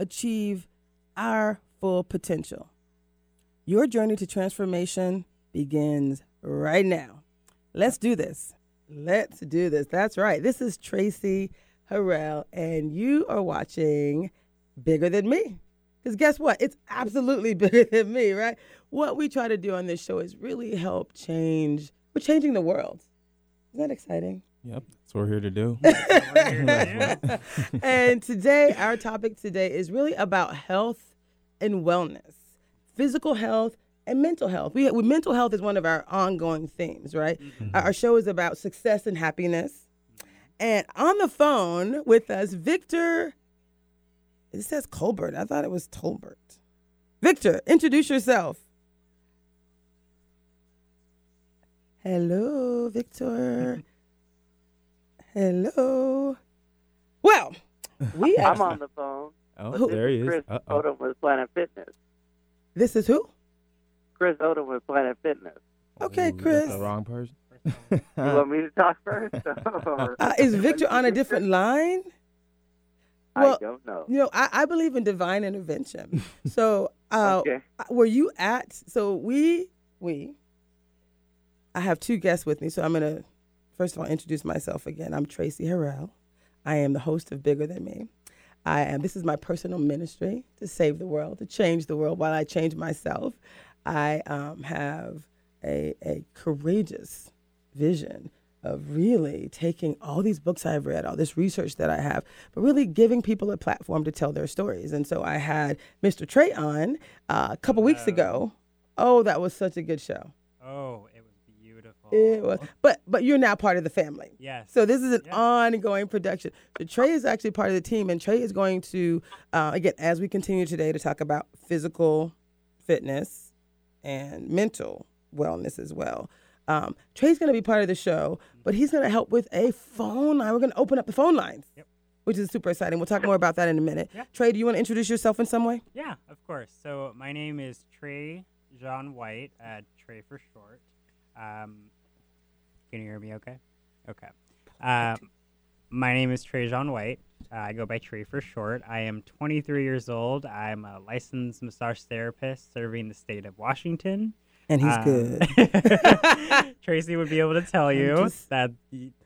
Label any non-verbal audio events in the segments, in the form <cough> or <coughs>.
achieve our full potential. Your journey to transformation begins right now. Let's do this. Let's do this. That's right. This is Traci Harrell, and you are watching Bigger Than Me. Because guess what? It's absolutely <laughs> bigger than me, right? What we try to do on this show is really help change. We're changing the world. Isn't that exciting? Yep, that's what we're here to do. <laughs> and today, our topic today is really about health and wellness, physical health and mental health. We, we mental health is one of our ongoing themes, right? Mm-hmm. Our, our show is about success and happiness. And on the phone with us, Victor. It says Colbert. I thought it was Tolbert. Victor, introduce yourself. Hello, Victor. Hello. Well, we I'm on the phone. Oh, This there he is. Chris Uh-oh. Odom with Planet Fitness. this is who? Chris Odom with Planet Fitness. Okay, Ooh, that's Chris. The wrong person. You want me to talk first? <laughs> Uh, is Victor on a different line? Well, I don't know. You know, I, I believe in divine intervention. <laughs> So, uh, Okay. were you at? So we we. I have two guests with me, so I'm gonna first of all introduce myself again. I'm Traci Harrell. I am the host of Bigger Than Me. I am. This is my personal ministry to save the world, to change the world while I change myself. I um, have a a courageous vision of really taking all these books I've read, all this research that I have, but really giving people a platform to tell their stories. And so I had Mr. Trey on uh, a couple weeks ago. Oh, that was such a good show. Oh, it was beautiful. It was, but but you're now part of the family. Yes. So this is an Yeah. ongoing production. So Trey is actually part of the team, and Trey is going to, uh, again, as we continue today to talk about physical fitness and mental wellness as well. Um, Trey's going to be part of the show, but he's going to help with a phone line. We're going to open up the phone lines, Yep. which is super exciting. We'll talk more about that in a minute. Yeah. Trey, do you want to introduce yourself in some way? Yeah, of course. So my name is Trey John White, uh, Trey for short. Um, can you hear me okay? Okay. Um, my name is Trey John White. Uh, I go by Trey for short. I am 23 years old. I'm a licensed massage therapist serving the state of Washington. And he's Um, good. <laughs> Traci would be able to tell you just- that.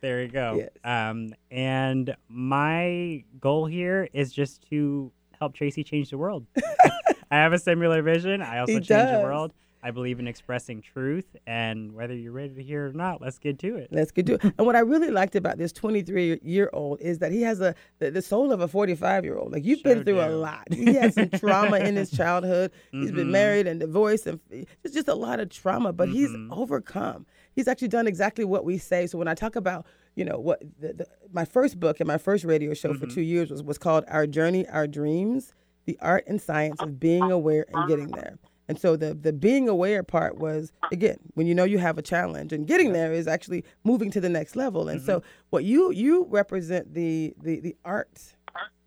There you go. Yes. Um, and my goal here is just to help Traci change the world. <laughs> I have a similar vision. I also He change does. the world. I believe in expressing truth, and whether you're ready to hear it or not, let's get to it. Let's get to it. <laughs> And what I really liked about this 23 year old is that he has a the, the soul of a 45 year old. Like you've been Sure through a lot. <laughs> He had some trauma in his <laughs> childhood. He's been Mhm. married and divorced, and it's just a lot of trauma. But he's Mhm. overcome. He's actually done exactly what we say. So when I talk about you know what the, the, my first book and my first radio show for Mhm. two years was was called Our Journey, Our Dreams: The Art and Science of Being Aware and Getting There. And so the the being aware part was again when you know you have a challenge, and getting there is actually moving to the next level. And so what you you represent the the the art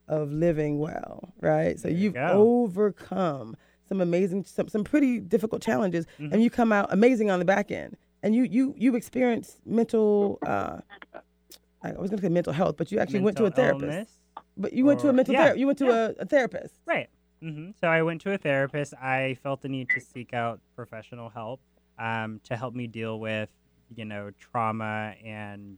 of living well, right? So There you you've go. overcome some amazing some some pretty difficult challenges, and you come out amazing on the back end. And you you you experienced mental. Uh, I was going to say mental health, but you actually went to a therapist. illness. But you went to a mental yeah, therapist. You went to yeah. a, a therapist. Right. Hmm So I went to a therapist. I felt the need to seek out professional help um, to help me deal with, you know, trauma and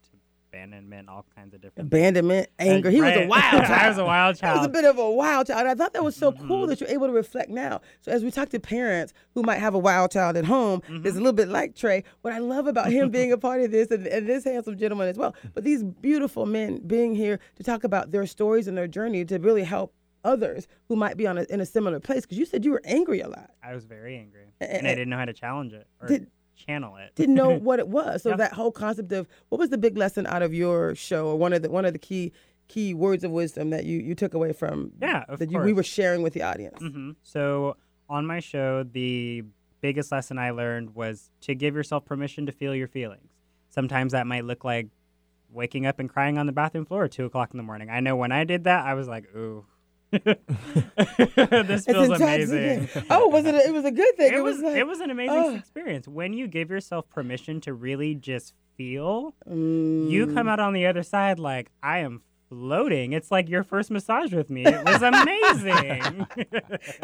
abandonment, all kinds of different. things. Abandonment, anger. He was a wild <laughs> child. I was a wild child. He was a bit of a wild child. I thought that was so cool Mhm. that you're able to reflect now. So as we talk to parents who might have a wild child at home, Mm-hmm. it's a little bit like Trey. What I love about him being a part of this and, and this handsome gentleman as well, but these beautiful men being here to talk about their stories and their journey to really help others who might be on a, in a similar place. Because you said you were angry a lot. I was very angry, A- and I didn't know how to challenge it or Did- channel it. didn't know <laughs> what it was. So Yeah. that whole concept of what was the big lesson out of your show, or one of the one of the key key words of wisdom that you, you took away from Yeah, that you, we were sharing with the audience. hmm So on my show, the biggest lesson I learned was to give yourself permission to feel your feelings. Sometimes that might look like waking up and crying on the bathroom floor at two o'clock in the morning. I know when I did that, I was like, ooh. <laughs> this <laughs> feels amazing. Oh, was it? A, it was a good thing. It was like, it was an amazing oh. experience. When you give yourself permission to really just feel, mm, you come out on the other side like I am floating. It's like your first massage with me. It was amazing.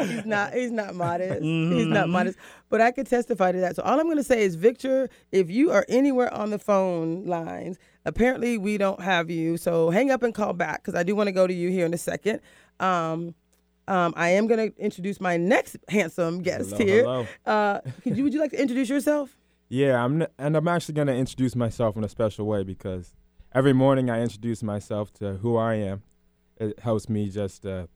<laughs> he's not he's not modest. He's not Mhm. modest. But I could testify to that. So all I'm going to say is, Victor, if you are anywhere on the phone lines, apparently we don't have you. So hang up and call back because I do want to go to you here in a second. Um, um, I am going to introduce my next handsome guest Hello, here. hello. Uh, could you would you like to introduce yourself? <laughs> Yeah, I'm, n- and I'm actually going to introduce myself in a special way because every morning I introduce myself to who I am. It helps me just uh,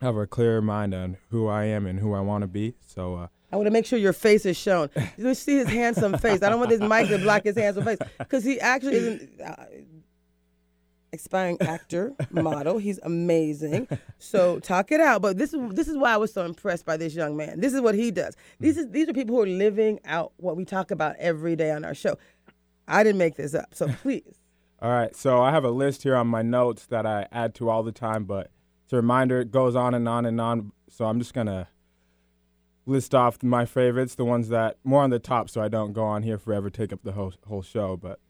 have a clear mind on who I am and who I want to be. So, uh, I want to make sure your face is shown. You see his handsome face. I don't want this mic to block his handsome face because he actually is an uh, aspiring actor, model. He's amazing. So talk it out. But this is this is why I was so impressed by this young man. This is what he does. These is these are people who are living out what we talk about every day on our show. I didn't make this up. So please. all right. So I have a list here on my notes that I add to all the time, but it's a reminder. It goes on and on and on. So I'm just to list off my favorites, the ones that more on the top, so I don't go on here forever, take up the whole, whole show. But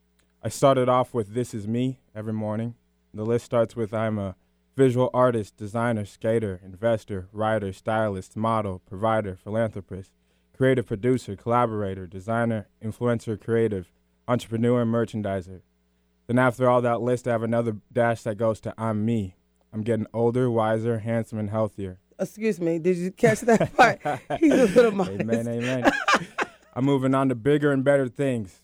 I started off with This Is Me every morning. The list starts with I'm a visual artist, designer, skater, investor, writer, stylist, model, provider, philanthropist, creative producer, collaborator, designer, influencer, creative, entrepreneur, merchandiser. Then after all that list, I have another dash that goes to I'm me. I'm getting older, wiser, handsome, and healthier. Excuse me. Did you catch that <laughs> part? He's a little modest. Amen, amen. I'm moving on to bigger and better things.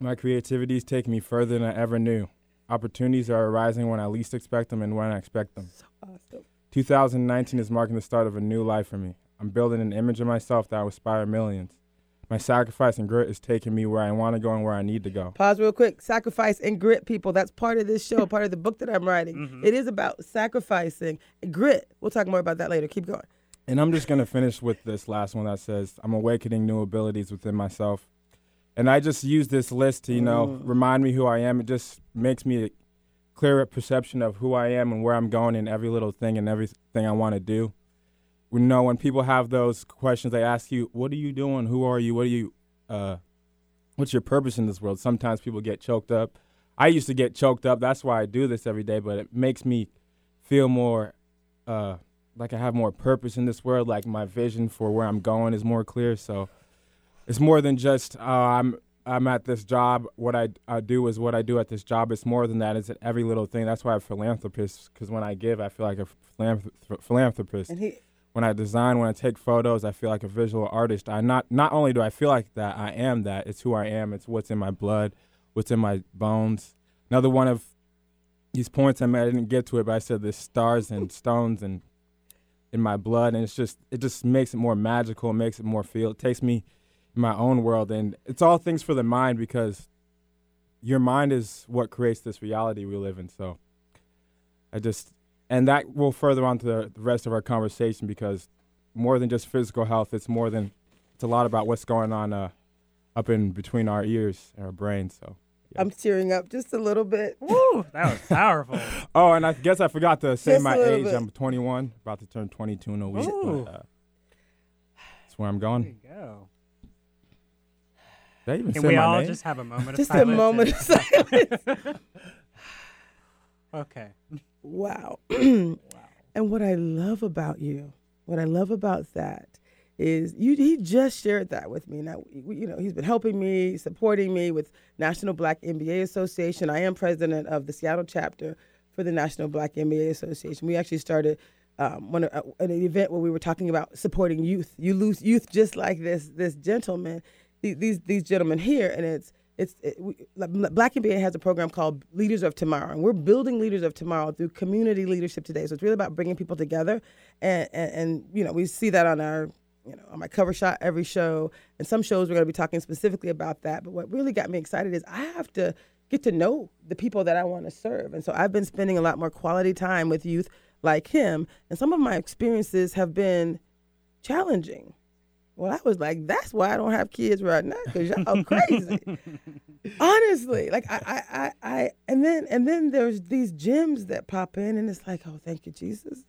My creativity is taking me further than I ever knew. Opportunities are arising when I least expect them and when I expect them. So Awesome. 2019 is marking the start of a new life for me. I'm building an image of myself that will inspire millions. My sacrifice and grit is taking me where I want to go and where I need to go. Pause real quick. Sacrifice and grit, people. That's part of this show, <laughs> part of the book that I'm writing. Mhm. It is about sacrificing grit. We'll talk more about that later. Keep going. And I'm just going to finish with this last one that says, I'm awakening new abilities within myself. And I just use this list to, you know, Mm. remind me who I am. It just makes me a clearer perception of who I am and where I'm going in every little thing and everything I want to do. We know when people have those questions, they ask you, What are you doing? Who are you? What are you, uh, what's your purpose in this world? Sometimes people get choked up. I used to get choked up. That's why I do this every day, but it makes me feel more, uh, like I have more purpose in this world. Like my vision for where I'm going is more clear. So it's more than just uh, I'm I'm at this job. What I, I do is what I do at this job. It's more than that. It's every little thing. That's why I'm a philanthropist. Because when I give, I feel like a philanthrop- philanthropist. He, When I design, when I take photos, I feel like a visual artist. I not not only do I feel like that, I am that. It's who I am. It's what's in my blood, what's in my bones. Another one of these points I made, I didn't get to it, but I said there's stars and stones and in my blood, and it's just it just makes it more magical, it makes it more feel. It takes me my own world, and it's all things for the mind because your mind is what creates this reality we live in. So I just and that will further on to the, the rest of our conversation because more than just physical health, it's more than it's a lot about what's going on uh, up in between our ears and our brains. So. I'm tearing up just a little bit. Woo, that was powerful. <laughs> Oh, and I guess I forgot to say Just my age. bit. I'm 21, about to turn 22 in a week. But, uh, that's where I'm There going. you go. Did I even Can say we my all name? just have a moment Just of a moment of silence. <laughs> okay. Wow. <clears throat> wow. and what I love about you, what I love about that is you he just shared that with me. Now, you know, he's been helping me, supporting me with National Black MBA Association. I am president of the Seattle chapter for the National Black MBA Association. We actually started um, one uh, an event where we were talking about supporting youth. You lose youth just like this this gentleman, these these, gentlemen here, and it's it's it, we, Black MBA has a program called Leaders of Tomorrow, and we're building leaders of tomorrow through community leadership today. So it's really about bringing people together, and and, and you know we see that on our you know on my cover shot every show, and some shows we're going to be talking specifically about that. But what really got me excited is I have to get to know the people that I want to serve. And so I've been spending a lot more quality time with youth like him. And some of my experiences have been challenging. Well, I was like, that's why I don't have kids right now, because y'all <laughs> crazy. Honestly, like I, I, I, I, and then and then there's these gems that pop in, and it's like, oh, thank you, Jesus.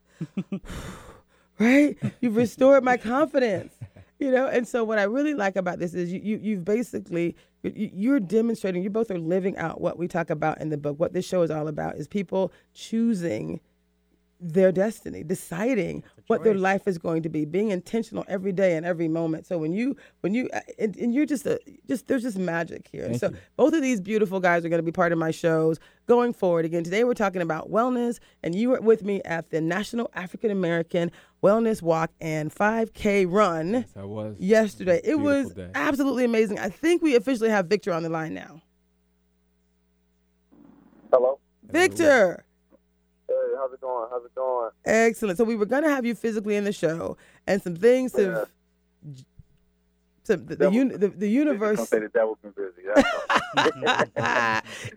<sighs> right? You've restored my confidence. You know, and so what I really like about this is you, you you've basically you're demonstrating. You both are living out what we talk about in the book. What this show is all about is people choosing their destiny, deciding what their life is going to be, being intentional every day and every moment. So when you when you uh, and, and you're just a just there's just magic here. And so you. both of these beautiful guys are going to be part of my shows going forward. Again, today we're talking about wellness, and you were with me at the National African American Wellness Walk and 5K Run Yes, I was. yesterday. It Beautiful was absolutely amazing. I think we officially have Victor on the line now. Hello. Victor. How's it going? How's it going? Excellent. So we were gonna have you physically in the show, and some things have. To the, the, the, the universe. Don't say the devil's been busy. <laughs>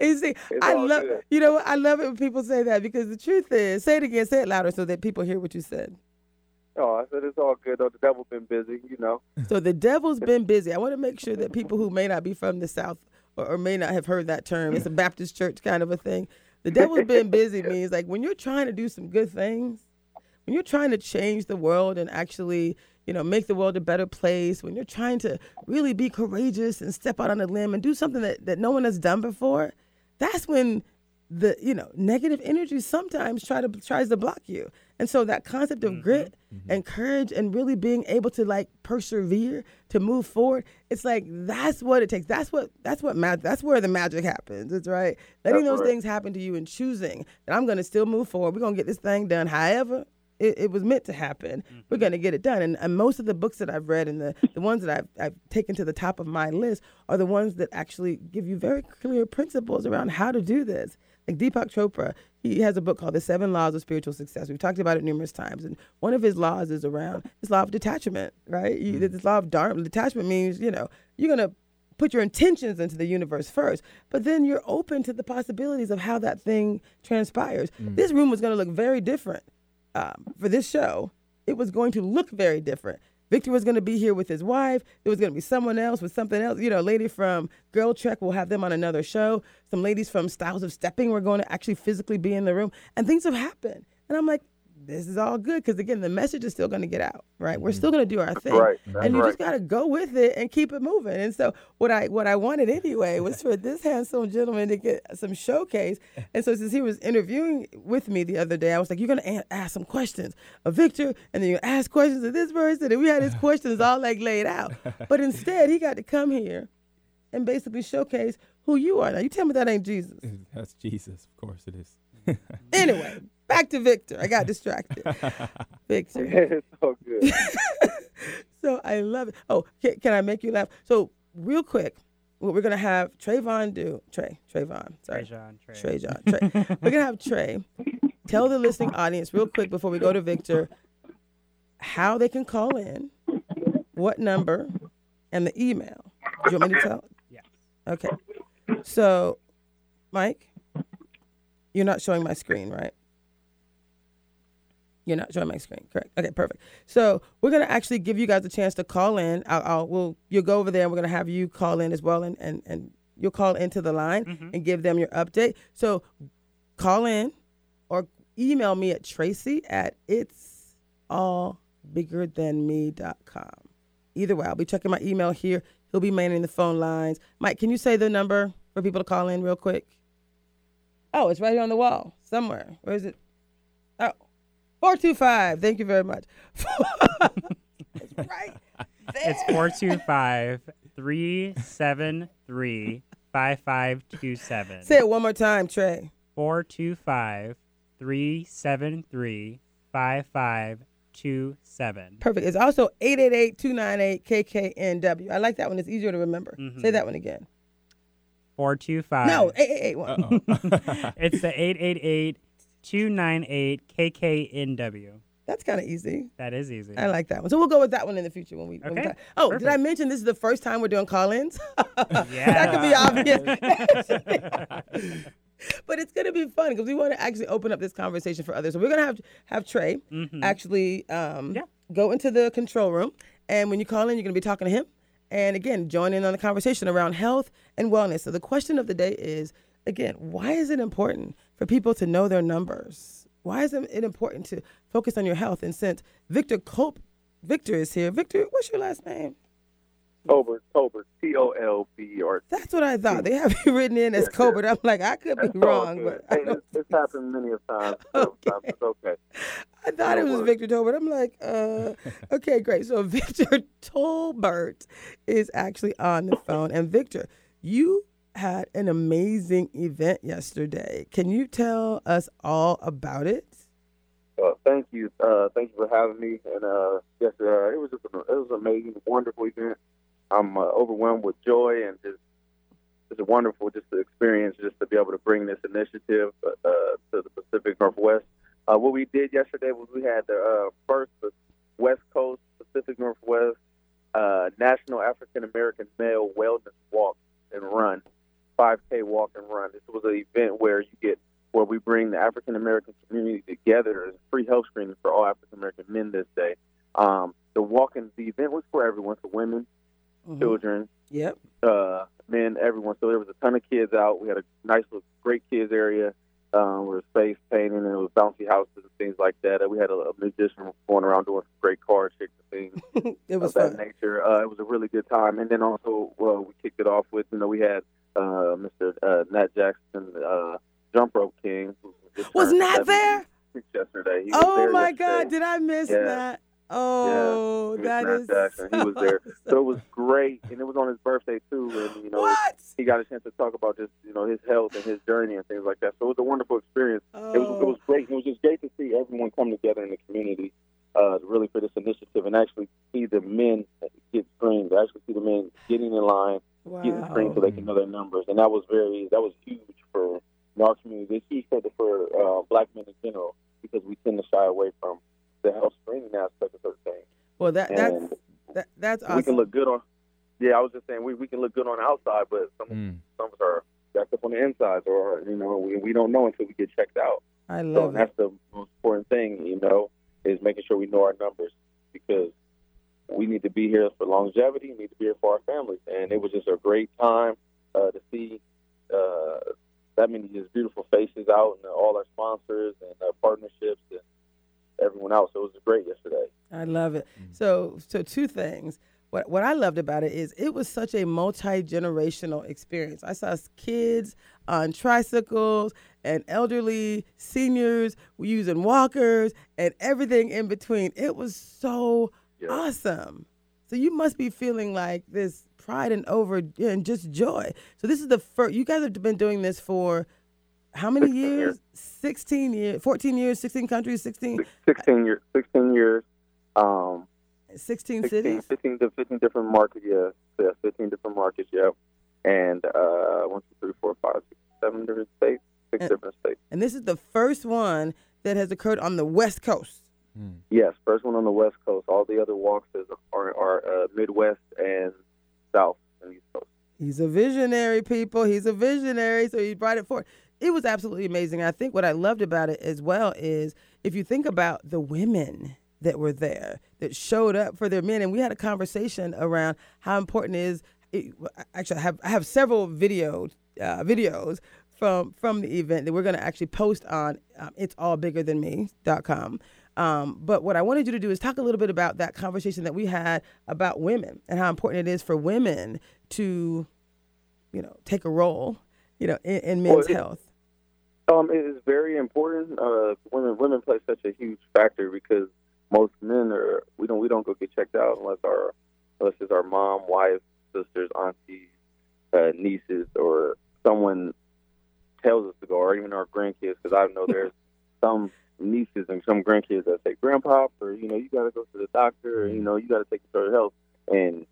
You see, It's I love good. you know what I love it when people say that because the truth is, say it again, say it louder so that people hear what you said. oh, I said it's all good. though. The devil's been busy, you know. So the devil's been busy. I want to make sure that people who may not be from the South or, or may not have heard that term, it's a Baptist church kind of a thing. The devil's been <laughs> busy means like when you're trying to do some good things, when you're trying to change the world and actually, you know, make the world a better place, when you're trying to really be courageous and step out on a limb and do something that, that no one has done before, that's when the you know negative energy sometimes try to tries to block you. And so that concept of mm-hmm. grit mm-hmm. and courage and really being able to like persevere to move forward it's like that's what it takes. That's what that's what mag- that's where the magic happens it's right. Letting That's those right. things happen to you and choosing that i'm going to still move forward. We're going to get this thing done however it, it was meant to happen. We're mm-hmm. going to get it done. And, and most of the books that I've read and the, the ones that I've, I've taken to the top of my list are the ones that actually give you very clear principles around how to do this. Like Deepak Chopra, he has a book called The Seven Laws of Spiritual Success. We've talked about it numerous times. And one of his laws is around this law of detachment, right? You, mm-hmm. this law of dharma. Detachment means, you know, you're going to put your intentions into the universe first, but then you're open to the possibilities of how that thing transpires. Mm. This room was going to look very different um, for this show. It was going to look very different. Victor was going to be here with his wife. There was going to be someone else with something else. You know, a lady from GirlTrek will have them on another show. Some ladies from Styles of Stepping were going to actually physically be in the room, and things have happened. And I'm like, this is all good because again, the message is still going to get out, right? We're mm-hmm. still going to do our thing, right. And you just got to go with it and keep it moving. And so, what I what I wanted anyway was for this handsome gentleman to get some showcase. And so, since he was interviewing with me the other day, I was like, "You're going to a- ask some questions of Victor, and then you ask questions of this person." And we had his <laughs> questions all like laid out. But instead, he got to come here and basically showcase who you are. Now, you tell me that ain't Jesus. <laughs> That's Jesus, of course it is. <laughs> Anyway, back to Victor. I got distracted. <laughs> Victor. <laughs> it's all good. <laughs> so I love it. Oh, can, can I make you laugh? So real quick, what we're gonna have Trayvon do Trey Trayvon. Sorry, Trajan, Trey. Trey John. Trey. we're gonna have Trey tell the listening audience real quick before we go to Victor how they can call in, what number, and the email. Do you want me to tell? Yes. Okay. So, Mike, you're not showing my screen, right? You're not showing my screen, correct? Okay, perfect. So we're gonna actually give you guys a chance to call in. I'll, I'll we'll you'll go over there and we're gonna have you call in as well, and and and you'll call into the line mm-hmm. and give them your update. So call in or email me at Traci at it's all bigger than me.com. Either way, I'll be checking my email here. He'll be manning the phone lines. Mike, can you say the number for people to call in real quick? Oh, it's right here on the wall somewhere. Where is it? Oh, 425. Thank you very much. it's <laughs> right there. It's 425 373 5527. Say it one more time, Trey. 425 373 5527. Perfect. It's also 888-298-KKNW. I like that one. It's easier to remember. Mm-hmm. Say that one again. 425. No, 8881. <laughs> It's the 888 298 KKNW. That's kind of easy. That is easy. I like that one. So we'll go with that one in the future when we. When we Okay. Oh, did I mention this is the first time we're doing call-ins? Yeah. <laughs> that could be obvious. <laughs> <laughs> but it's gonna be fun because we want to actually open up this conversation for others. So we're gonna have have Trey Mhm. actually um, Yeah. go into the control room, and when you call in, you're gonna be talking to him, and again, join in on the conversation around health and wellness. So the question of the day is, again, why is it important for people to know their numbers? Why is it important to focus on your health? And since Victor Cope, Victor is here. Victor, what's your last name? Tolbert, Tolbert, T O L B R. That's what I thought. They have you written in as Yeah, Colbert. I'm like, I could be That's all wrong, but Hey, it's, it's happened many a time. <laughs> Okay. times. Okay. I thought it was worries. Victor Tolbert. I'm like, uh, <laughs> okay, great. So Victor <laughs> Tolbert is actually on the phone. And Victor, you had an amazing event yesterday. Can you tell us all about it? Uh, thank you, uh, thank you for having me. And uh, yes, uh, it was just an, it was an amazing, wonderful event. I'm uh, overwhelmed with joy and just it's a wonderful just the experience just to be able to bring this initiative uh, to the Pacific Northwest. What we did yesterday was we had the first West Coast Pacific Northwest National African American Male Wellness Walk and Run, 5K walk and run. This was an event where you get where we bring the African American community together. It's free health screening for all African American men this day. Um, the walking, the event was for everyone, for women, Mhm. children, Yep. uh, men, everyone. So there was a ton of kids out. We had a nice, little, great kids area. Um, where space painting and it was bouncy houses and things like that. And we had a, a musician going around doing some great card tricks and things <laughs> it was of that nature. Uh, it was a really good time. And then also, well, we kicked it off with, you know, we had uh, Mr. Uh, Nat Jackson, uh, Jump Rope King. Was Nat there? Yesterday. He was Oh my yesterday. God, did I miss Yeah. that? Oh, was that Nat is Jackson. He was there. <laughs> So it was great. And it was on his birthday, too. And, you know, what? he got a chance to talk about just, you know, his health and his journey and things like that. So it was a wonderful experience. Oh, It was it was great. It was just great to see everyone come together in the community, uh, really for this initiative and actually see the men get screened. Actually see the men getting in line, getting screened so they can know their numbers, and that was very that was huge for our community. It's huge for the, for uh, black men in general because we tend to shy away from the health screening aspect of certain things. Well, that that's And that, that's we can look good on. Yeah, I was just saying we, we can look good on the outside, but some Mm. some of us are jacked up on the insides, or you know we, we don't know until we get checked out. I love and it. that's the most important thing, you know, is making sure we know our numbers because we need to be here for longevity. We need to be here for our families. And it was just a great time uh, to see uh, that many just beautiful faces out and all our sponsors and our partnerships and everyone else. It was great yesterday. I love it. So, so two things. What what I loved about it is it was such a multi generational experience. I saw kids on tricycles and elderly seniors using walkers and everything in between. It was so Yeah. awesome. So you must be feeling like this pride and over and just joy. So this is the first. You guys have been doing this for how many years? Sixteen years, fourteen years, sixteen countries, 16, 16 years, 16 years, um, 16 16, cities. 15 to 15 different markets, yeah. yeah 15 different markets, yeah. And uh, one, two, three, four, five, six, seven different states, six And- different states. And this is the first one that has occurred on the West Coast. Mm. Yes, first one on the West Coast. All the other walks is, are, are uh, Midwest and South and East Coast. He's a visionary, people. He's a visionary, so he brought it forward. It was absolutely amazing. I think what I loved about it as well is if you think about the women that were there that showed up for their men, and we had a conversation around how important it is. It, actually, I have I have several video uh, videos from from the event that we're going to actually post on um, it's all bigger than me.com. Um, but what I wanted you to do is talk a little bit about that conversation that we had about women and how important it is for women to, you know, take a role, you know, in, in Well, men's it- health. Um, it is very important. Uh, women women play such a huge factor because most men are we don't we don't go get checked out unless our unless it's our mom, wife, sisters, aunties, uh, nieces, or someone tells us to go, or even our grandkids. Because I know there's <laughs> some nieces and some grandkids that say, "Grandpa, or you know, you got to go to the doctor, or you know, you got to take care of health." And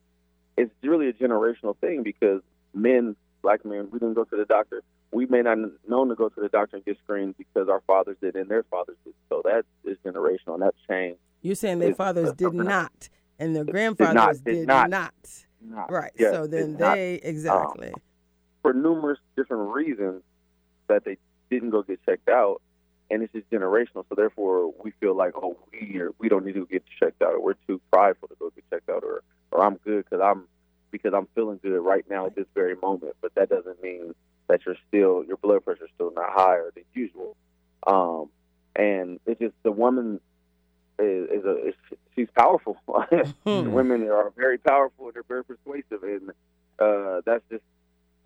it's really a generational thing because men black men, we didn't go to the doctor. We may not known to go to the doctor and get screened because our fathers did and their fathers did. So that is generational and that's changed. You're saying their It's- fathers did not, and their grandfathers did did not. not. Not- Right. so then did not. they exactly. Uh-huh. For numerous different reasons that they didn't go get checked out, and it's just generational. So therefore, we feel like, oh, we are, we don't need to get checked out, or we're too prideful to go get checked out, or or I'm good because I'm because I'm feeling good right now at this very moment. But that doesn't mean that you're still your blood pressure is still not higher than usual. Um, and it's just the woman is, is a is, she's powerful. <laughs> Hmm. Women are very powerful and they're very persuasive, and uh, that's just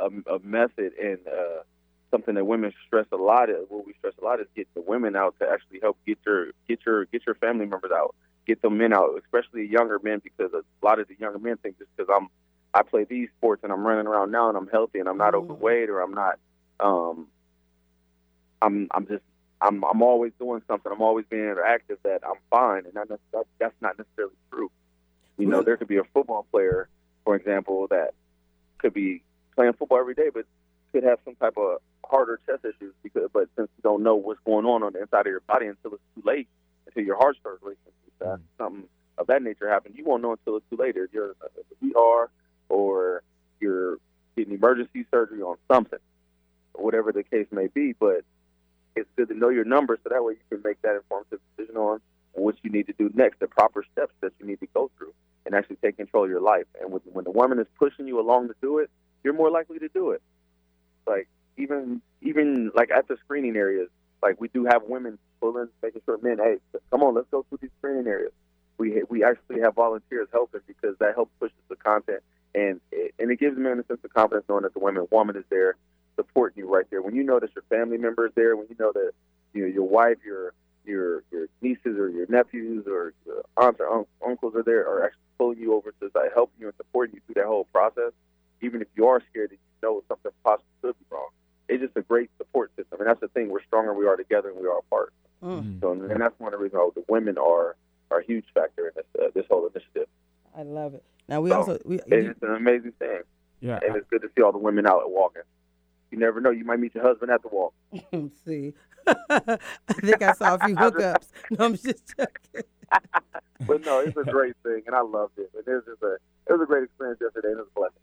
a, a method and uh, something that women stress a lot. Of, What we stress a lot is getting the women out to actually help get your get your get your family members out, get the men out, especially younger men, because a lot of the younger men think just because I'm I play these sports and I'm running around now and I'm healthy and I'm not Mhm. overweight or I'm not um I'm I'm just I'm I'm always doing something. I'm always being active. That I'm fine, and that, that that's not necessarily true. You know, there could be a football player, for example, that could be playing football every day, but could have some type of heart or chest issues. Because, but since you don't know what's going on on the inside of your body until it's too late, until your heart starts racing, that, something of that nature happens, you won't know until it's too late. If you're at the ER or you're getting emergency surgery on something, or whatever the case may be. But it's good to know your numbers so that way you can make that informed decision on what you need to do next, the proper steps that you need to go through, and actually take control of your life. And when, when the woman is pushing you along to do it, you're more likely to do it. Like even even like at the screening areas, like we do have women pulling, making sure men, hey, come on, let's go through these screening areas. We we actually have volunteers helping because that helps push the content, and it, and it gives men a sense of confidence knowing that the women woman is there supporting you right there. When you know that your family member is there, when you know that you know your wife, your your your nieces or your nephews or your aunts or un- uncles are there, are actually pulling you over to like, help you and supporting you through that whole process. Even if you are scared that you know something possibly could be wrong, it's just a great support system, and that's the thing. We're stronger we are together, and we are apart. Mm, So, and that's one of the reasons why the women are are a huge factor in this uh, this whole initiative. I love it. Now we So, also we And you- it's an amazing thing, Yeah, and it's good to see all the women out and walking. You never know; you might meet your husband at the walk. <laughs> see. <laughs> I think I saw a few <laughs> hookups. No, I'm just joking. But no, it's a great thing, and I loved it. And it was just a it was a great experience yesterday, and it was a blessing.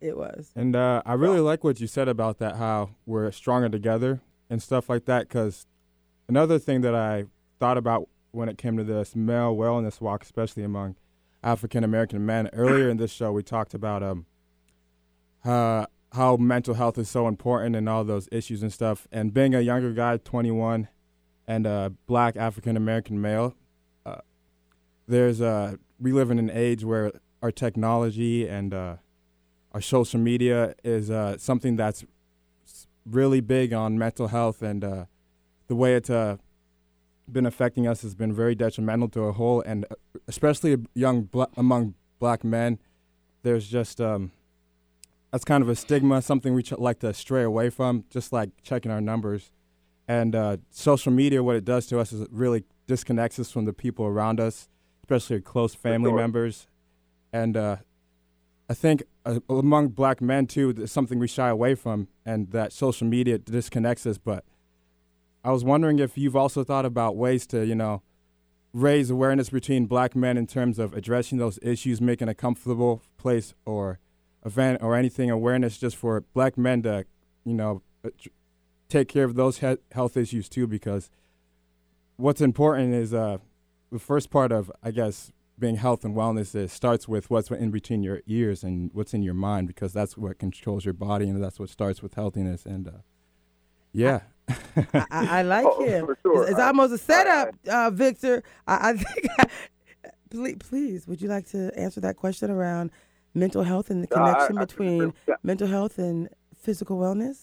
It was. And uh, I really like what you said about that, how we're stronger together and stuff like that. Because another thing that I thought about when it came to this male wellness walk, especially among African American men, <coughs> earlier in this show, we talked about um, uh, how mental health is so important and all those issues and stuff. And being a younger guy, 21, and a black African American male, uh, there's uh, we live in an age where our technology and uh, our social media is uh, something that's really big on mental health and uh, the way it's uh, been affecting us has been very detrimental to a whole and uh, especially young bla- among black men there's just um, that's kind of a stigma something we ch- like to stray away from just like checking our numbers and uh, social media what it does to us is it really disconnects us from the people around us especially close family sure. members and uh, I think uh, among black men too, there's something we shy away from, and that social media disconnects us. But I was wondering if you've also thought about ways to, you know, raise awareness between black men in terms of addressing those issues, making a comfortable place or event or anything awareness just for black men to, you know, uh, take care of those he- health issues too. Because what's important is uh, the first part of, I guess, being health and wellness is starts with what's in between your ears and what's in your mind because that's what controls your body and that's what starts with healthiness and uh, yeah I, I, I like Oh, him. for sure. It's, it's I- almost a setup, I- uh, Victor. I, I <laughs> think. please, please, would you like to answer that question around mental health and the I- connection I- between yeah. mental health and physical wellness?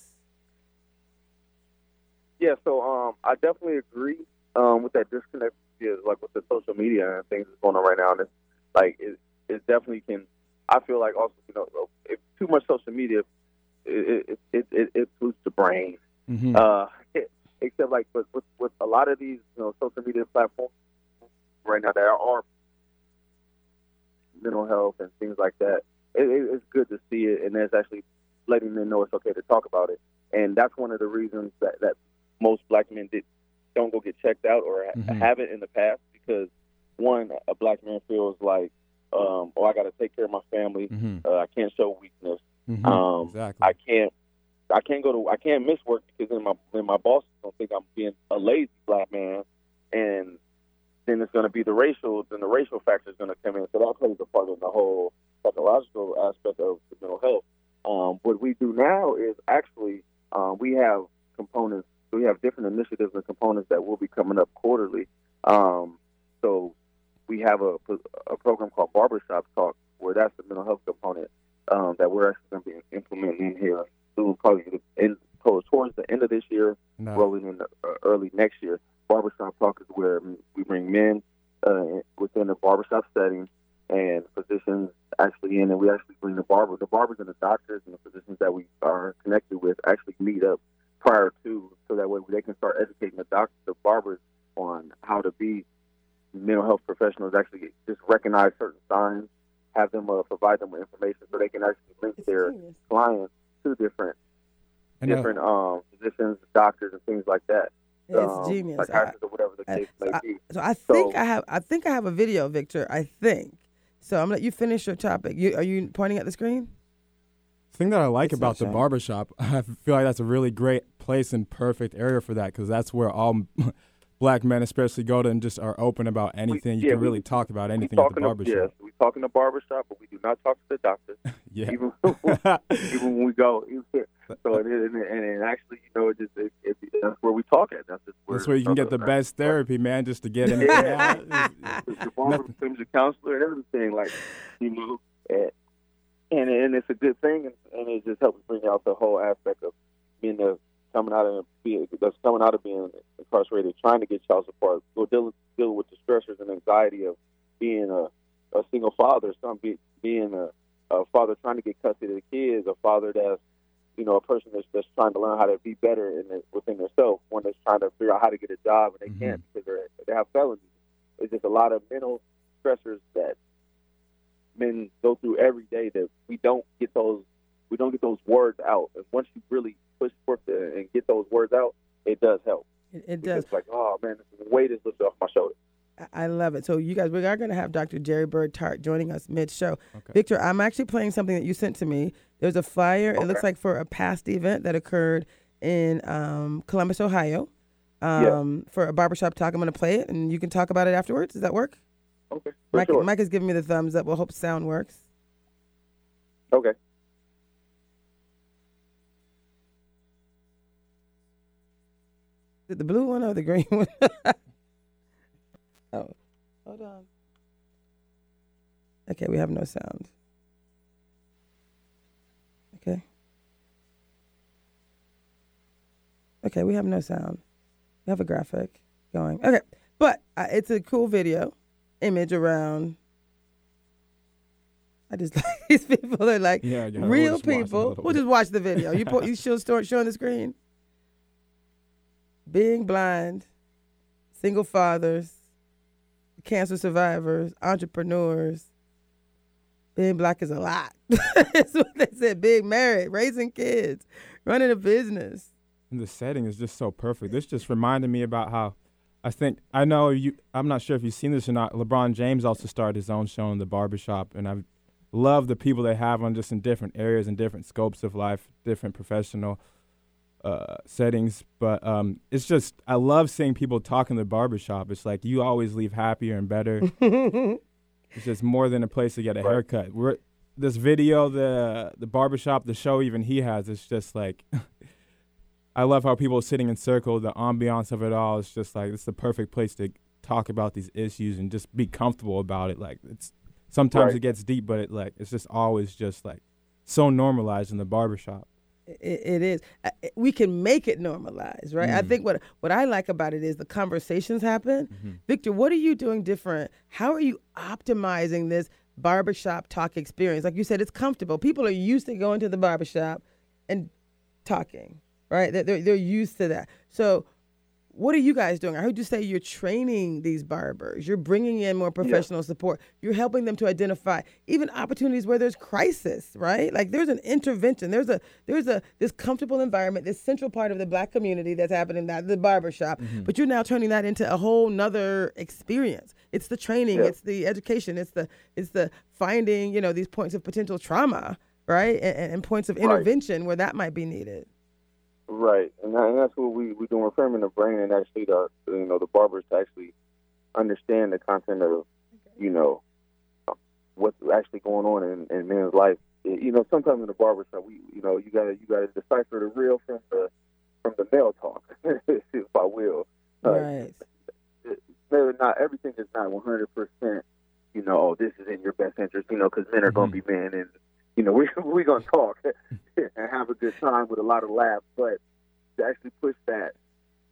Yeah, so um, I definitely agree um, with that disconnect, yeah, like with the social media and things that's going on right now. And it's like it, it definitely can. I feel like also, you know, if too much social media, it it it, it, the brain. hmm Uh, except like with, with with a lot of these, you know, social media platforms right now, there are mental health and things like that. It, it, it's good to see it, and there's actually letting men know it's okay to talk about it. And that's one of the reasons that, that most black men did don't go get checked out or Mhm. haven't in the past because one, a black man feels like, um, oh, I got to take care of my family. hmm Uh, I can't show weakness. hmm Um, exactly. I can't. I can't go to. I can't miss work because then my then my bosses don't think I'm being a lazy black man, and then it's going to be the racial. Then the racial factor is going to come in. So that plays a part in the whole psychological aspect of mental health. Um, what we do now is actually um, we have components. So we have different initiatives and components that will be coming up quarterly. Um, so we have a, a program called Barbershop Talk, where that's the mental health component um, that we're actually going to be implementing in here soon, probably in, towards the end of this year, no. rolling in the, uh, early next year. Barbershop Talk is where we bring men uh, within a barbershop setting and physicians actually in, and we actually bring the barber, the barbers and the doctors and the physicians that we are connected with actually meet up prior to, so that way they can start educating the doctors, the barbers on how to be mental health professionals. Actually, just recognize certain signs, have them uh, provide them with information so they can actually link It's their genius. clients to different I know. different um, physicians, doctors, and things like that. It's um, genius. I- Psychiatrists or whatever the I- case may so be. So I think So- I have I think I have a video, Victor. I think. So I'm gonna let you finish your topic. You are you pointing at the screen? Thing that I like It's about the barbershop, <laughs> I feel like that's a really great place and perfect area for that because that's where all <laughs> black men, especially, go to and just are open about anything. you yeah, can we- really talk about anything at the talking to, barbershop. yes, we talking to barbershop, but we do not talk to the doctor. <laughs> Yeah. Even even when we go, so it is, and, and, and actually, you know, it just it, it, that's where we talk at. That's just where, That's where you can get the best therapy, man, just to get anything Yeah. out. the, the barber becomes your counselor and everything, like you know, and and, and it's a good thing, and, and it just helps bring out the whole aspect of being the coming out of being that's coming out of being incarcerated, trying to get child support, go deal deal with the stressors and anxiety of being a, a single father, some be, being a, a father trying to get custody of the kids, a father that's you know a person that's, that's trying to learn how to be better in the, within themselves, one that's trying to figure out how to get a job and they can't mm-hmm. because they're, they have felonies. It's just a lot of mental stressors that men go through every day that we don't get those we don't get those words out. And once you really push forth the, and get those words out, it does help. It, it does. It's like, oh man, this weight is lifted off my shoulder. I- I love it. So you guys, we are going to have Dr. Jerry Bird Tart joining us mid show. Okay. Victor, I'm actually playing something that you sent to me. There's a flyer. It looks like for a past event that occurred in um, Columbus, Ohio, um, for a barbershop talk. I'm going to play it, and you can talk about it afterwards. Does that work? Okay, Mike, sure. Mike is giving me the thumbs up. We'll hope sound works. Okay. Is it the blue one or the green <laughs> one? oh, hold on. Okay, we have no sound. Okay. Okay, we have no sound. We have a graphic going. Okay, but uh, it's a cool video, image around. I just <laughs> like these people. They're like Yeah, yeah, we'll real a people. We'll just watch the video. You <laughs> put, you show start showing the screen. Being blind, single fathers, cancer survivors, entrepreneurs. Being black is a lot. <laughs> That's what they said. Being married, raising kids, running a business. And the setting is just so perfect. This just reminded me about how I think I know you. I'm not sure if you've seen this or not. LeBron James also started his own show in the barbershop, and I love the people they have on just in different areas and different scopes of life, different professional uh, settings. But um, it's just I love seeing people talk in the barbershop. It's like you always leave happier and better. <laughs> it's just more than a place to get a Right. haircut. We're, this video, the the barbershop, the show even he has, it's just like <laughs> I love how people are sitting in circle, the ambiance of it all. is just like it's the perfect place to talk about these issues and just be comfortable about it. Like it's sometimes Right. it gets deep, but it like it's just always just like so normalized in the barbershop. It, it is. We can make it normalized, right? I Mm. think what what I like about it is the conversations happen. Mm-hmm. Victor, what are you doing different? How are you optimizing this barbershop talk experience? Like you said, it's comfortable. People are used to going to the barbershop and talking, right? They're, they're, they're used to that. So, what are you guys doing? I heard you say you're training these barbers. You're bringing in more professional support. You're helping them to identify even opportunities where there's crisis, right? Like there's an intervention. There's a there's a this comfortable environment, this central part of the black community that's happening that the barber shop. Mm-hmm. But you're now turning that into a whole nother experience. It's the training, Yeah. it's the education, it's the it's the finding, you know, these points of potential trauma, right? And, and points of Right. intervention where that might be needed. Right, and, that, and that's what we we doing. We're framing the brain and actually the you know the barbers to actually understand the content of you know what's actually going on in, in men's life. You know, sometimes in the barber shop, we you know you gotta you gotta decipher the real from the from the male talk, <laughs> if I will. Uh, Right. no, not everything is not 100 percent. You know, oh, this is in your best interest. You know, because men are going to be men, and you know <laughs> we we gonna talk and have a good time with a lot of laughs. But to actually push that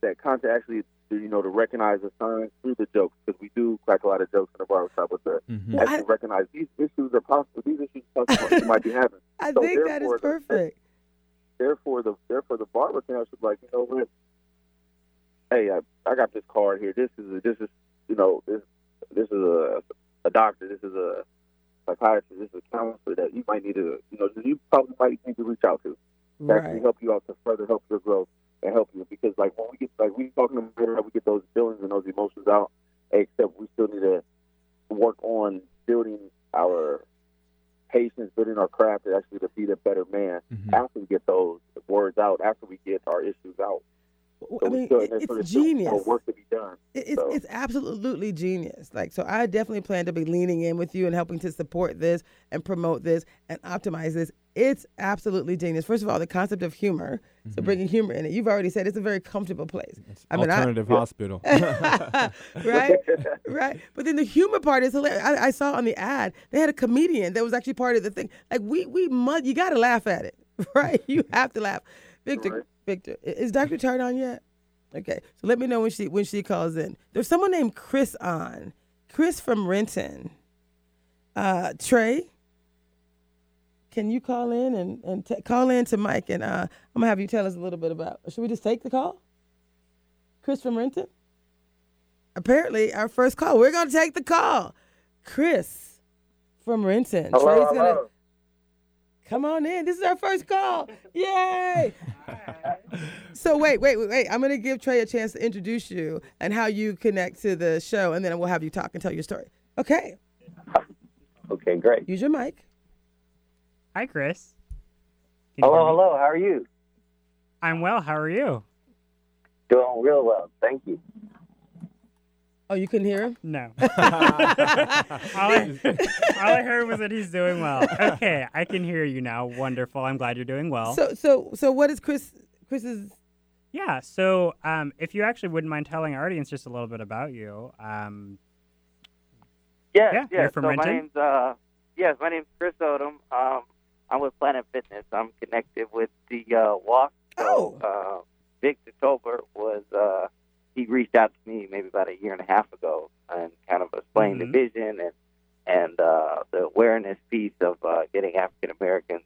that content, actually, to, you know, to recognize the signs through the jokes, because we do crack a lot of jokes in the barbershop with the Mhm. Well, actually recognize these issues are possible. These issues possible you might be having. <laughs> I So think that is therefore, the- perfect. therefore the therefore the barber can actually be like, you know what? Hey, I, I got this card here. This is a, this is you know this this is a a doctor. This is a psychiatrist. This is a counselor that you might need to you know you probably might need to reach out to to actually help you out to further help your growth and help you because like when we get like we talking about we get those feelings and those emotions out, except we still need to work on building our patience, building our craft to actually to be the better man Mhm. after we get those words out, after we get our issues out. Well, So I mean, still, it- it's there's still more genius. work to be done. It- It's, So- it's absolutely genius. Like, so I definitely plan to be leaning in with you and helping to support this and promote this and optimize this. It's absolutely genius. First of all, the concept of humor. So mm-hmm. bringing humor in it. You've already said it's a very comfortable place. I mean, I, Alternative hospital. <laughs> <laughs> right, <laughs> right. But then the humor part is hilarious. I, I saw on the ad they had a comedian that was actually part of the thing. Like we we mud, you got to laugh at it, right? You have to laugh. Victor, Right. Victor, is Dr. Tart on yet? Okay, so let me know when she when she calls in. There's someone named Chris on, Chris from Renton. Uh, Trey, can you call in and and t- call in to Mike and uh, I'm gonna have you tell us a little bit about. Should we just take the call? Chris from Renton. Apparently, our first call. We're gonna take the call. Chris from Renton. Hello, Trey's gonna. Come on in. This is our first call. Yay! <laughs> so wait, wait, wait, wait. I'm gonna give Trey a chance to introduce you and how you connect to the show, and then we'll have you talk and tell your story. Okay, Okay, great. use your mic. Hi, Chris. Can Hello, hello. How are you? I'm well. How are you? Doing real well. Thank you. Oh, you couldn't hear him? No. <laughs> <laughs> all, I, all I heard was that he's doing well. Okay, I can hear you now. Wonderful. I'm glad you're doing well. So, so, so, what is Chris? Chris's yeah. So, um, if you actually wouldn't mind telling our audience just a little bit about you, um, Yes, Yeah, yes. you're from so Renton? my name's uh, yes, my name's Chris Odom. Um, I'm with Planet Fitness. I'm connected with the uh, walk. So, uh, Victor Tolbert was uh, he reached out to me maybe about a year and a half ago and kind of explained Mhm. the vision and and uh, the awareness piece of uh, getting African Americans,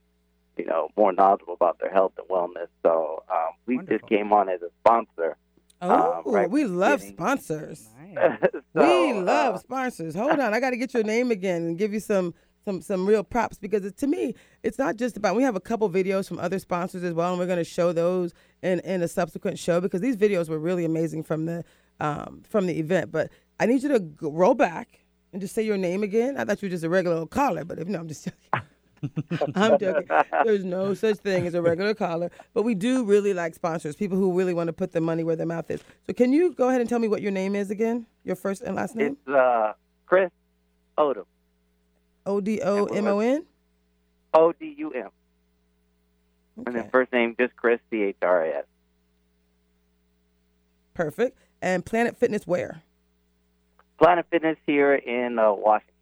you know, more knowledgeable about their health and wellness. So um, we Wonderful. just came on as a sponsor. Oh, Uh, right we love beginning. sponsors. nice. <laughs> we love uh, sponsors. Hold on, I got to get your name again and give you some some some real props because it, to me, it's not just about. We have a couple videos from other sponsors as well, and we're going to show those in in a subsequent show because these videos were really amazing from the um, from the event. But I need you to g- roll back and just say your name again. I thought you were just a regular old caller, but if no, I'm just joking. <laughs> I'm joking. There's no such thing as a regular caller, but we do really like sponsors, people who really want to put their money where their mouth is. So can you go ahead and tell me what your name is again? Your first and last name? It's uh, Chris Odom. O D O M O N. O D U M. And then first name just Chris C H R A S. perfect. And Planet Fitness where? Planet Fitness here in uh, Washington.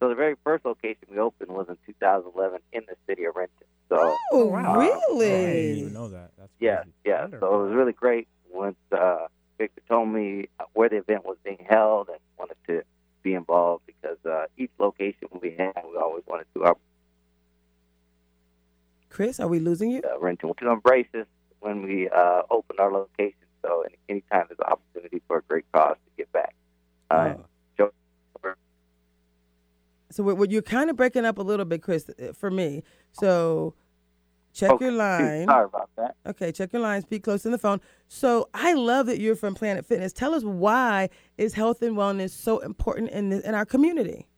So the very first location we opened was in 2011 in the city of Renton. So Oh, wow. I didn't really? even know that. That's yeah, crazy. yeah. Wonderful. So it was really great once uh, Victor told me where the event was being held and wanted to be involved because uh, each location we had, we always wanted to uh, Chris, are we losing you? uh, Renton to embrace us when we uh, opened our location So any, anytime there's an opportunity for a great cause to give back. Uh, Oh. So what, you're kind of breaking up a little bit, Chris, uh, for me. So check oh, your line. Sorry about that. Okay, check your line. Speak close to the phone. So I love that you're from Planet Fitness. Tell us why is health and wellness so important in this, in our community?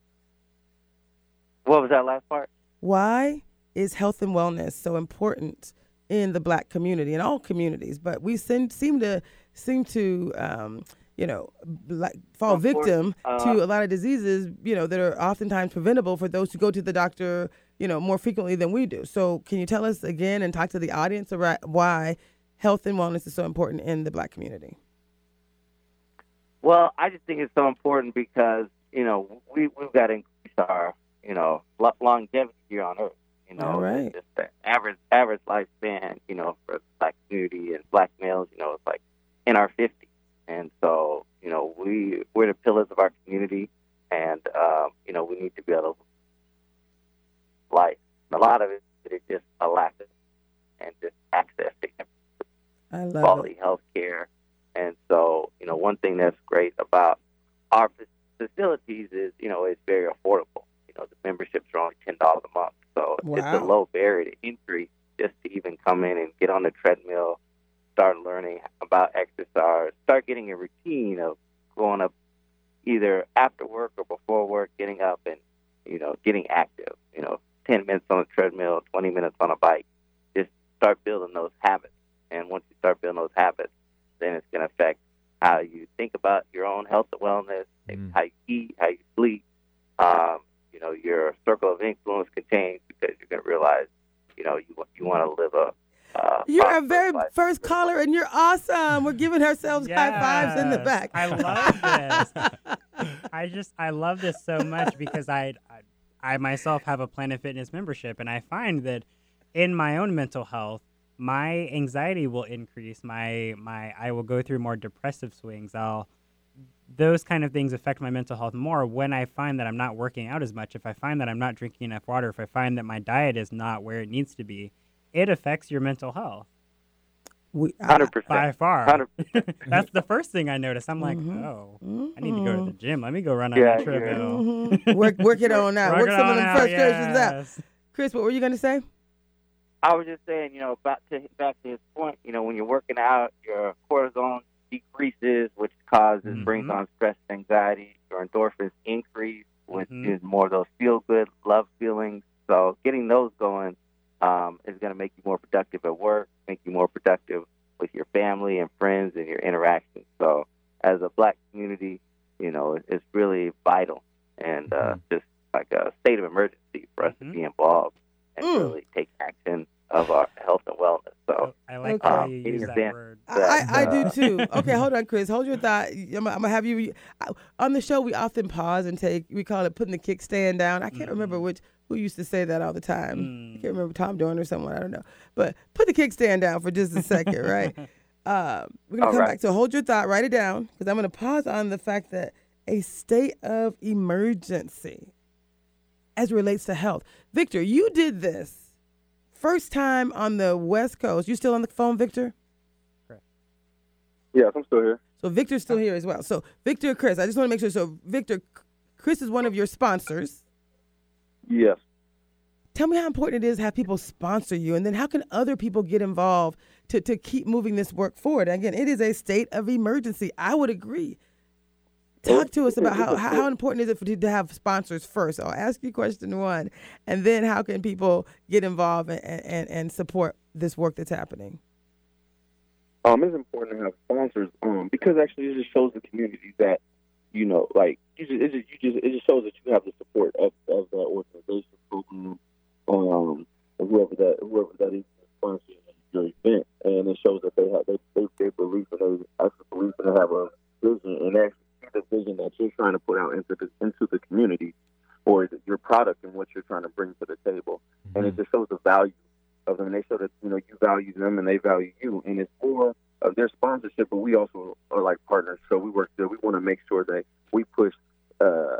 What was that last part? Why is health and wellness so important in the Black community in all communities? But we seem, seem to seem to um, you know like fall Of victim uh, to a lot of diseases you know that are oftentimes preventable for those who go to the doctor you know more frequently than we do. So can you tell us again and talk to the audience about why health and wellness is so important in the Black community? Well, I just think it's so important because you know we we've got to increase our you know lo- longevity here on Earth. You know, All right. just the average average lifespan, you know, for the black community and black males, you know, it's like in our 50s, and so you know we we're the pillars of our community, and um, you know we need to be able to life. A lot of it is just a lack of and just access to I love quality it. health care. And so, you know, one thing that's great about our facilities is, you know, it's very affordable. You know, the memberships are only ten dollars a month, so it's a low barrier to entry just to even come in and get on the treadmill, start learning about exercise, start getting a routine of going up either after work or before work, getting up and you know, getting active. You know, ten minutes on a treadmill, twenty minutes on a bike. Just start building those habits. And once you start building those habits, then it's going to affect how you think about your own health and wellness, Mm. how you eat, how you sleep. Um, you know, your circle of influence can change because you're going to realize, you know, you want you want to live a. Uh, You're a prosperous very life. first caller, and you're awesome. We're giving ourselves high fives in the back. I love this. I just I love this so much because I, I I myself have a Planet Fitness membership, and I find that in my own mental health, my anxiety will increase. My my I will go through more depressive swings. I'll those kind of things affect my mental health more when I find that I'm not working out as much. If I find that I'm not drinking enough water, if I find that my diet is not where it needs to be, it affects your mental health We, I- Hundred by far. Hundred. <laughs> That's the first thing I notice. I'm like, Mhm. oh, I need to go to the gym. Let me go run on Yeah, that you're- treadmill. Mhm. work work it on out. Work, it some of on them out, frustrations out. Chris, what were you gonna say? I was just saying, you know, back to back to his point. You know, when you're working out, your cortisol decreases, which causes brings Mhm. on stress, and anxiety. Your endorphins increase, which Mhm. is more of those feel good, love feelings. So getting those going um, is going to make you more productive at work, make you more productive with your family and friends and your interactions. So as a black community, you know, it's really vital and uh, Mhm. just like a state of emergency for us to be involved and Mm. really take action of our health and wellness. So I like Okay. how Um, you use that van- word. I, I, I do uh, <laughs> too. Okay, hold on, Chris. Hold your thought. I'm, I'm gonna have you I, on the show. We often pause and take. We call it putting the kickstand down. I can't remember Mhm. which who used to say that all the time. I Mm. can't remember Tom Dorn or someone. I don't know. But put the kickstand down for just a second, right? <laughs> Uh, we're gonna All come right. back. So hold your thought. Write it down because I'm gonna pause on the fact that a state of emergency, as relates to health. Victor, you did this first time on the West Coast. You still on the phone, Victor? Yes, I'm still here. So Victor's still here as well. So Victor, Chris, I just want to make sure. So Victor, Chris is one of your sponsors. Yes. Tell me how important it is to have people sponsor you, and then how can other people get involved to, to keep moving this work forward? Again, it is a state of emergency. I would agree. Talk to us about how, <laughs> how, important is it for you to have sponsors first? I'll ask you question one, and then how can people get involved and, and, and support this work that's happening? Um, it's important to have sponsors, um, because actually it just shows the community that, you know, like you just, it just, you just, it just shows that you have the support of, of that organization, program, um, whoever that, whoever that is sponsoring your event, and it shows that they have, they, they, they believe and they actually believe they have a vision and actually see the vision that you're trying to put out into the, into the community, or your product and what you're trying to bring to the table, and it just shows the value of them. And they show that you know you value them and they value you, and it's more of their sponsorship, but we also are like partners. So we work there. We want to make sure that we push uh,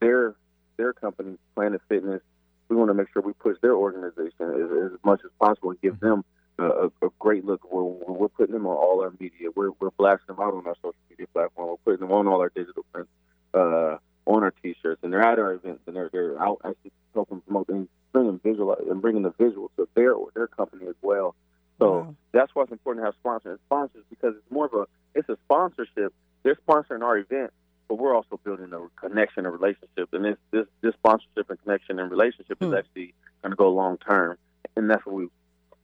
their their company, Planet Fitness. We want to make sure we push their organization as, as much as possible and give them a, a great look. We're, we're putting them on all our media. We're we're blasting them out on our social media platform. We're putting them on all our digital prints, uh, on our T-shirts, and they're at our events, and they're they're out actually helping promote and bringing visual and bringing the visual to their their company as well. So Wow. that's why it's important to have sponsors. Sponsors because it's more of a it's a sponsorship. They're sponsoring our event, but we're also building a connection, a relationship, and this this this sponsorship and connection and relationship Hmm. is actually going to go long term, and that's what we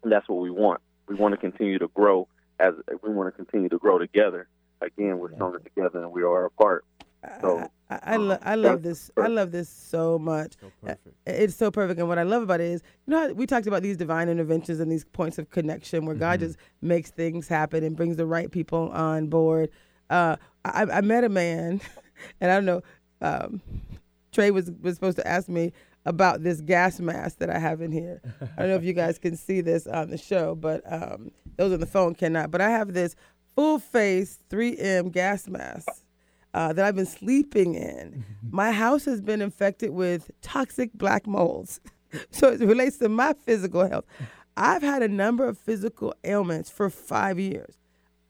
that's what we want. We want to continue to grow as we want to continue to grow together. Again, we're stronger together than we are apart. So, I, I, I, lo- I love this. I love this so much. So. It's so perfect. And what I love about it is, you know, we talked about these divine interventions and these points of connection where God Mhm. just makes things happen and brings the right people on board. Uh, I, I met a man, <laughs> and I don't know, um, Trey was, was supposed to ask me about this gas mask that I have in here. I don't know if you guys can see this on the show, but um, those on the phone cannot. But I have this full face 3M gas mask uh, that I've been sleeping in. <laughs> My house has been infected with toxic black molds. <laughs> so it relates to my physical health. I've had a number of physical ailments for five years.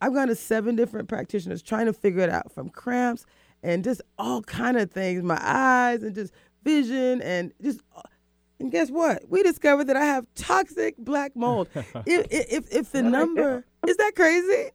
I've gone to seven different practitioners trying to figure it out from cramps and just all kind of things, my eyes and just vision and just uh, and guess what? We discovered that I have toxic black mold. <laughs> if, if if the number is that crazy?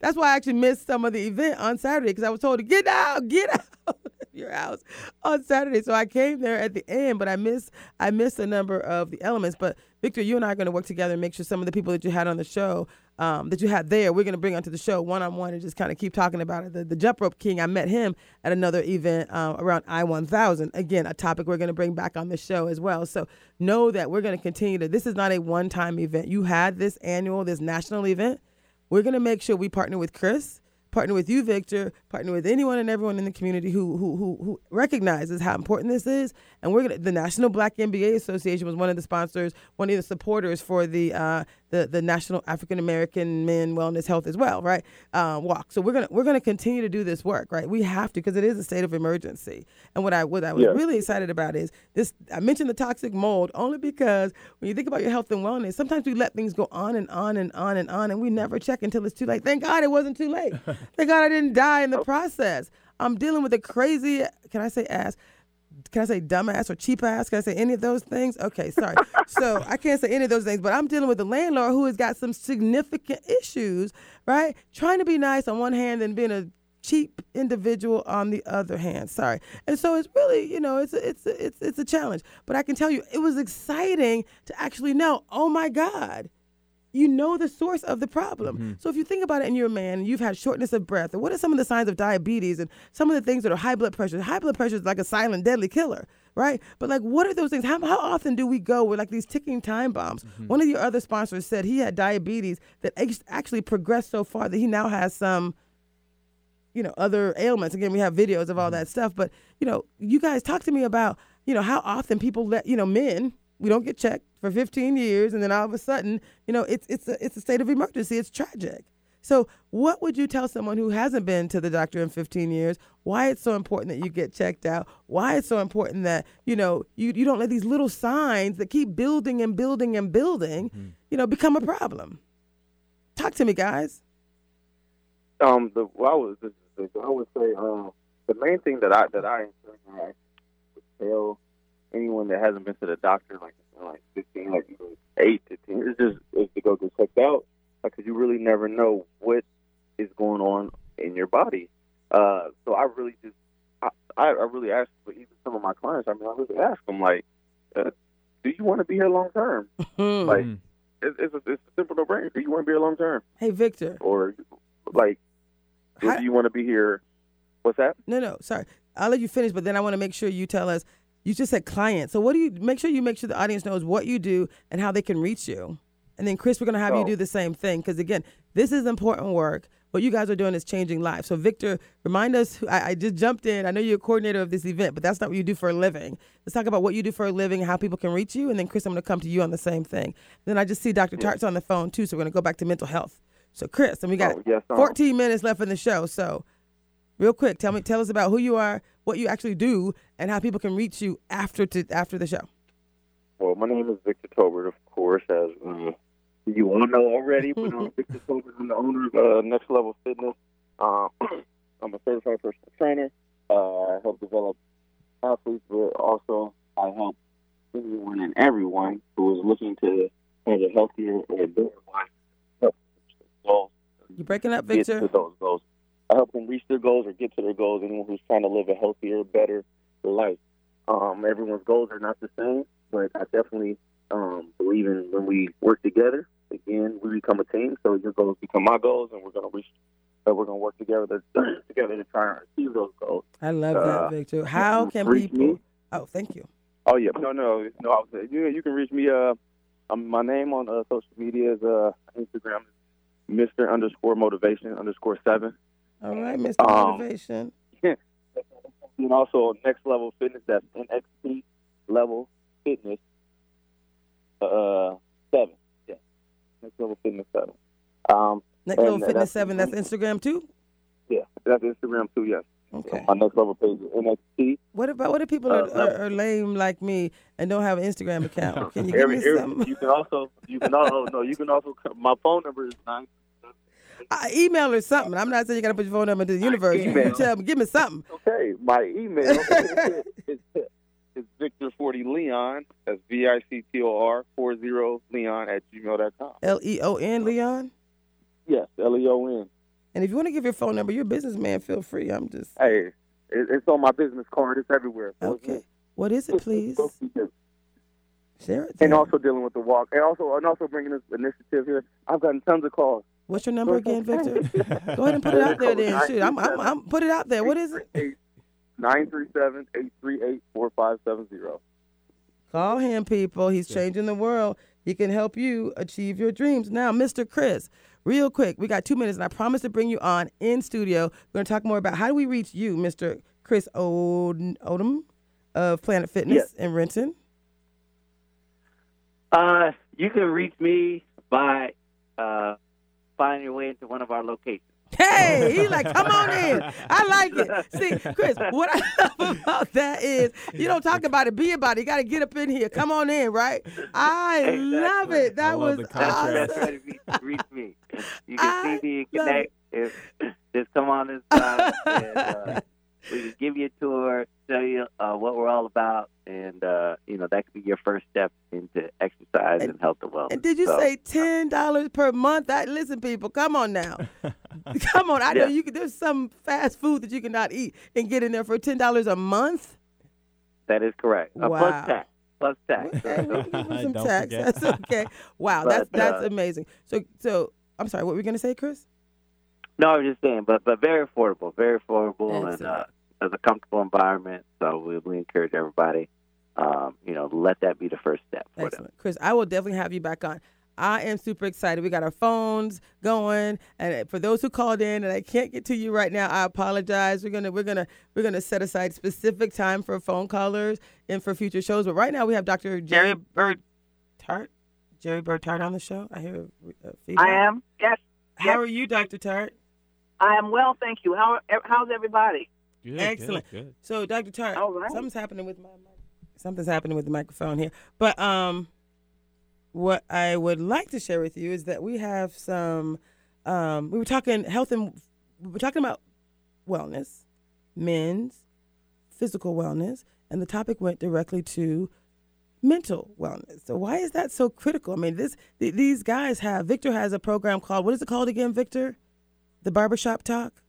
That's why I actually missed some of the event on Saturday because I was told to get out, get out your house on Saturday. So I came there at the end, but I missed I missed a number of the elements. But Victor, you and I are going to work together and make sure some of the people that you had on the show, um, that you had there, we're going to bring onto the show one on one and just kind of keep talking about it. The, the jump rope king, I met him at another event uh, around I 1000. Again, a topic we're going to bring back on the show as well. So know that we're going to continue to. This is not a one time event. You had this annual, this national event. We're going to make sure we partner with Chris, partner with you, Victor, partner with anyone and everyone in the community who who who, who recognizes how important this is. And we're gonna, the National Black MBA Association was one of the sponsors, one of the supporters for the uh, the the National African American Men Wellness Health as well, right? Uh, walk. So we're gonna we're gonna continue to do this work, right? We have to because it is a state of emergency. And what I what I was Yeah. really excited about is this. I mentioned the toxic mold only because when you think about your health and wellness, sometimes we let things go on and on and on and on, and we never check until it's too late. Thank God it wasn't too late. <laughs> Thank God I didn't die in the process. I'm dealing with a crazy. Can I say ass? Can I say dumbass or cheap ass? Can I say any of those things? Okay, sorry. <laughs> so I can't say any of those things, but I'm dealing with a landlord who has got some significant issues, right? Trying to be nice on one hand and being a cheap individual on the other hand. Sorry. And so it's really, you know, it's a, it's a, it's it's a challenge. But I can tell you, it was exciting to actually know. Oh my God, you know the source of the problem. Mm-hmm. So if you think about it and you're a man and you've had shortness of breath, or what are some of the signs of diabetes and some of the things that are high blood pressure? High blood pressure is like a silent deadly killer, right? But like, what are those things? How, how often do we go with like these ticking time bombs? Mm-hmm. One of your other sponsors said he had diabetes that actually progressed so far that he now has some you know other ailments again we have videos of all mm-hmm. that stuff but you know you guys talk to me about you know how often people let you know men we don't get checked for 15 years and then all of a sudden you know it's it's a, it's a state of emergency. It's tragic. So what would you tell someone who hasn't been to the doctor in 15 years why it's so important that you get checked out? Why it's so important that you know you, you don't let these little signs that keep building and building and building you know become a problem? Talk to me guys. Um, the well, I was this the- I would say um the main thing that I that I I would tell anyone that hasn't been to the doctor like like fifteen like eight to ten is just is to go get checked out because you really never know what is going on in your body. Uh, so I really just I I really ask for even some of my clients. I mean, I really ask them like, uh, do you want to be here long term? <laughs> Hmm. Like it's it's a, it's a simple no brainer. Do you want to be here long term hey victor or like How- do you want to be here? What's that? No, no, sorry. I'll let you finish, but then I want to make sure you tell us. You just said client. So what do you make sure you make sure the audience knows what you do and how they can reach you? And then Chris, we're gonna have you Oh. do the same thing because again, this is important work. What you guys are doing is changing lives. So Victor, remind us. I, I just jumped in. I know you're a coordinator of this event, but that's not what you do for a living. Let's talk about what you do for a living, how people can reach you, and then Chris, I'm gonna come to you on the same thing. Then I just see Dr. Tart's on the phone too, so we're gonna go back to mental health. So Chris, and we got Oh, yes, um, 14 minutes left in the show. So, real quick, tell me, tell us about who you are, what you actually do, and how people can reach you after to after the show. Well, my name is Victor Tobert, of course, as uh, you all know already, but I'm <laughs> Victor Tobert. I'm the owner of uh, Next Level Fitness. Um, <clears throat> I'm a certified personal trainer. Uh, I help develop athletes, but also I help anyone and everyone who is looking to have a healthier and better life. Help reach their goals. You breaking up, Get Victor? to those goals. I help them reach their goals or get to their goals. Anyone who's trying to live a healthier, better life. Um, everyone's goals are not the same, but I definitely um, believe in when we work together. Again, we become a team. So your goals become my goals, and we're going to reach. Uh, we're going to work together to, <clears throat> together to try and achieve those goals. I love Uh, that, Victor. How can people? me. Oh, thank you. Oh yeah, no, no, no. I was, you you can reach me. Uh, um, my name on uh, social media is uh Instagram, Mister underscore Motivation underscore seven. All right, Mr. Um, Motivation. <laughs> And also next level fitness. That's NXT level fitness. Uh, seven. Yeah, next level fitness seven. Um, Next Level uh, Fitness that's- 7, that's Instagram too? yeah, that's Instagram too. Yes. Okay. My next level page is NXT. What about what if people are, Uh, are, are lame like me and don't have an Instagram account? <laughs> Can you give Every- me every- some? you can also you can also no you can also <laughs> my phone number is nine I email or something. I'm not saying you got to put your phone number into the universe. You, you tell me, give me something. Okay, my email <laughs> is, is Victor Forty Leon. That's V I C T O R four zero Leon at gmail.com. L E O N Leon. Yes, L E O N. And if you want to give your phone number, you're a businessman. Feel free. I'm just Hey, it's on my business card. It's everywhere. Okay. What is it, please? Share it. And also dealing with the walk, and also and also bringing this initiative here. I've gotten tons of calls. What's your number again, Victor? <laughs> Go ahead and put it out there. Then shoot, I'm, I'm, I'm put it out there. What is it? Nine three seven eight three eight four five seven zero. Call him, people. He's changing the world. He can help you achieve your dreams. Now, Mr. Chris, real quick, we got two minutes, and I promise to bring you on in studio. We're going to talk more about how do we reach you, Mr. Chris Od- Odom of Planet Fitness in Renton. Uh, you can reach me by uh, finding your way into one of our locations. Hey, he like, come on in. <laughs> I like it. See, Chris, what I <laughs> love about that is you don't talk about it, be about it. You got to get up in here. Come on in, right? I Exactly. love it. That I love was the That's the contrast. best awesome. way to reach, reach me. You can I see me and love connect. If, just come on this side, and uh, <laughs> we can give you a tour, tell you uh, what we're all about, and uh, you know that could be your first step into exercise and, And- health and wellness. And did you So, say ten dollars per month? I listen, people, come on now, <laughs> <laughs> come on. I know you can. There's some fast food that you cannot eat and get in there for ten dollars a month. that is correct? Uh, Wow. plus tax. Plus tax. Okay, we can <laughs> some tax. forget. That's okay. Wow, that's But, that's uh, amazing. So so I'm sorry. What were you gonna say, Chris? No, I was just saying, but but very affordable, very affordable, and uh, as a comfortable environment. So we, we encourage everybody, um, you know, let that be the first step for them. Excellent, Chris. I will definitely have you back on. I am super excited. We got our phones going, and for those who called in and I can't get to you right now, I apologize. We're gonna we're gonna we're gonna set aside specific time for phone callers and for future shows. But right now we have Dr. Jerry Bird Tart. Jerry Bird Tart on the show. I hear uh, feedback. I am. Yes, How yes. are you, Dr. Tart? I am well, thank you. How how's everybody? Good, Excellent. Good, good. So, Dr. Tart, All right. something's happening with my. Something's happening with the microphone here. But um, what I would like to share with you is that we have some. Um, we were talking health and we were talking about wellness, men's physical wellness, and the topic went directly to mental wellness. So why is that so critical? I mean, this th- these guys have. Victor has a program called what is it called again, Victor? The barbershop talk.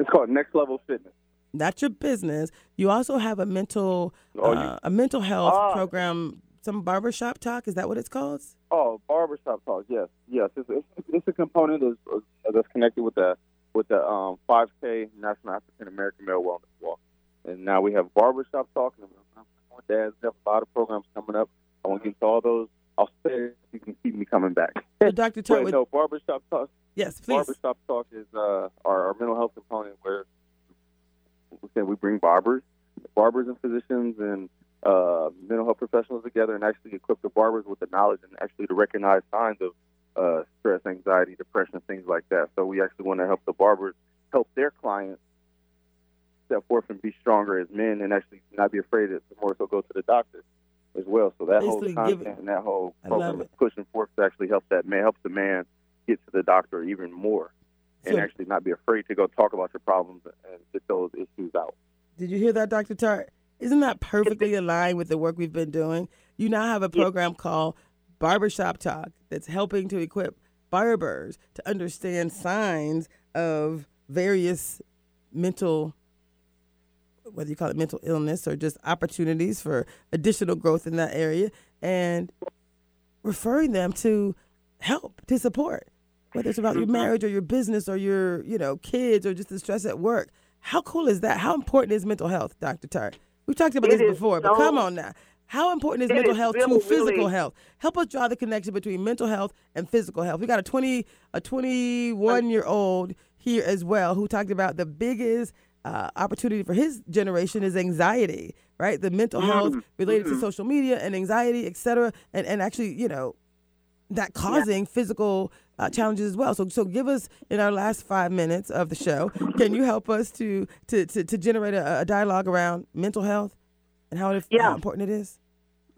It's called Next Level Fitness. That's your business. You also have a mental Oh, uh, a mental health Ah. program. Some barbershop talk. Is that what it's called? Oh, barbershop talk. Yes, yes. It's, it's, it's a component of, that's connected with the with the um, 5K National African American Male Wellness Walk, and now we have barbershop talk. And dads. Have a lot of programs coming up. I want to get to all those. I'll say you can keep me coming back. So Dr. <laughs> But no, barbershop talk. Yes, please. Barbershop talk is uh, our, our mental health component where we say we bring barbers, barbers and physicians and uh, mental health professionals together and actually equip the barbers with the knowledge and actually to recognize signs of uh, stress, anxiety, depression, things like that. So we actually want to help the barbers help their clients step forth and be stronger as men and actually not be afraid to more so go to the doctor. as well. So that Basically whole content and that whole program is pushing forth to actually help that man, help the man get to the doctor even more, and So- actually not be afraid to go talk about your problems and get those issues out. Did you hear that, Dr. Tart? Isn't that perfectly <laughs> aligned with the work we've been doing? You now have a program called Barbershop Talk that's helping to equip barbers to understand signs of various mental, whether you call it mental illness or just opportunities for additional growth in that area, and referring them to help, to support, whether it's about your mm-hmm. marriage or your business or your, you know, kids or just the stress at work. How cool is that? How important is mental health, Dr. Tart? We've talked about It this is before, but come on now. How important is mental is health really, to physical really- health? Help us draw the connection between mental health and physical health. We got a 20 a 21 year old here as well who talked about the biggest uh, opportunity for his generation is anxiety, right? The mental health mm-hmm. related to mm-hmm. social media and anxiety, et cetera, and and actually, you know, that causing physical uh, challenges as well. So, so give us in our last five minutes of the show. Can you help us to to to, to generate a, a dialogue around mental health and how, it, Yeah. how important it is?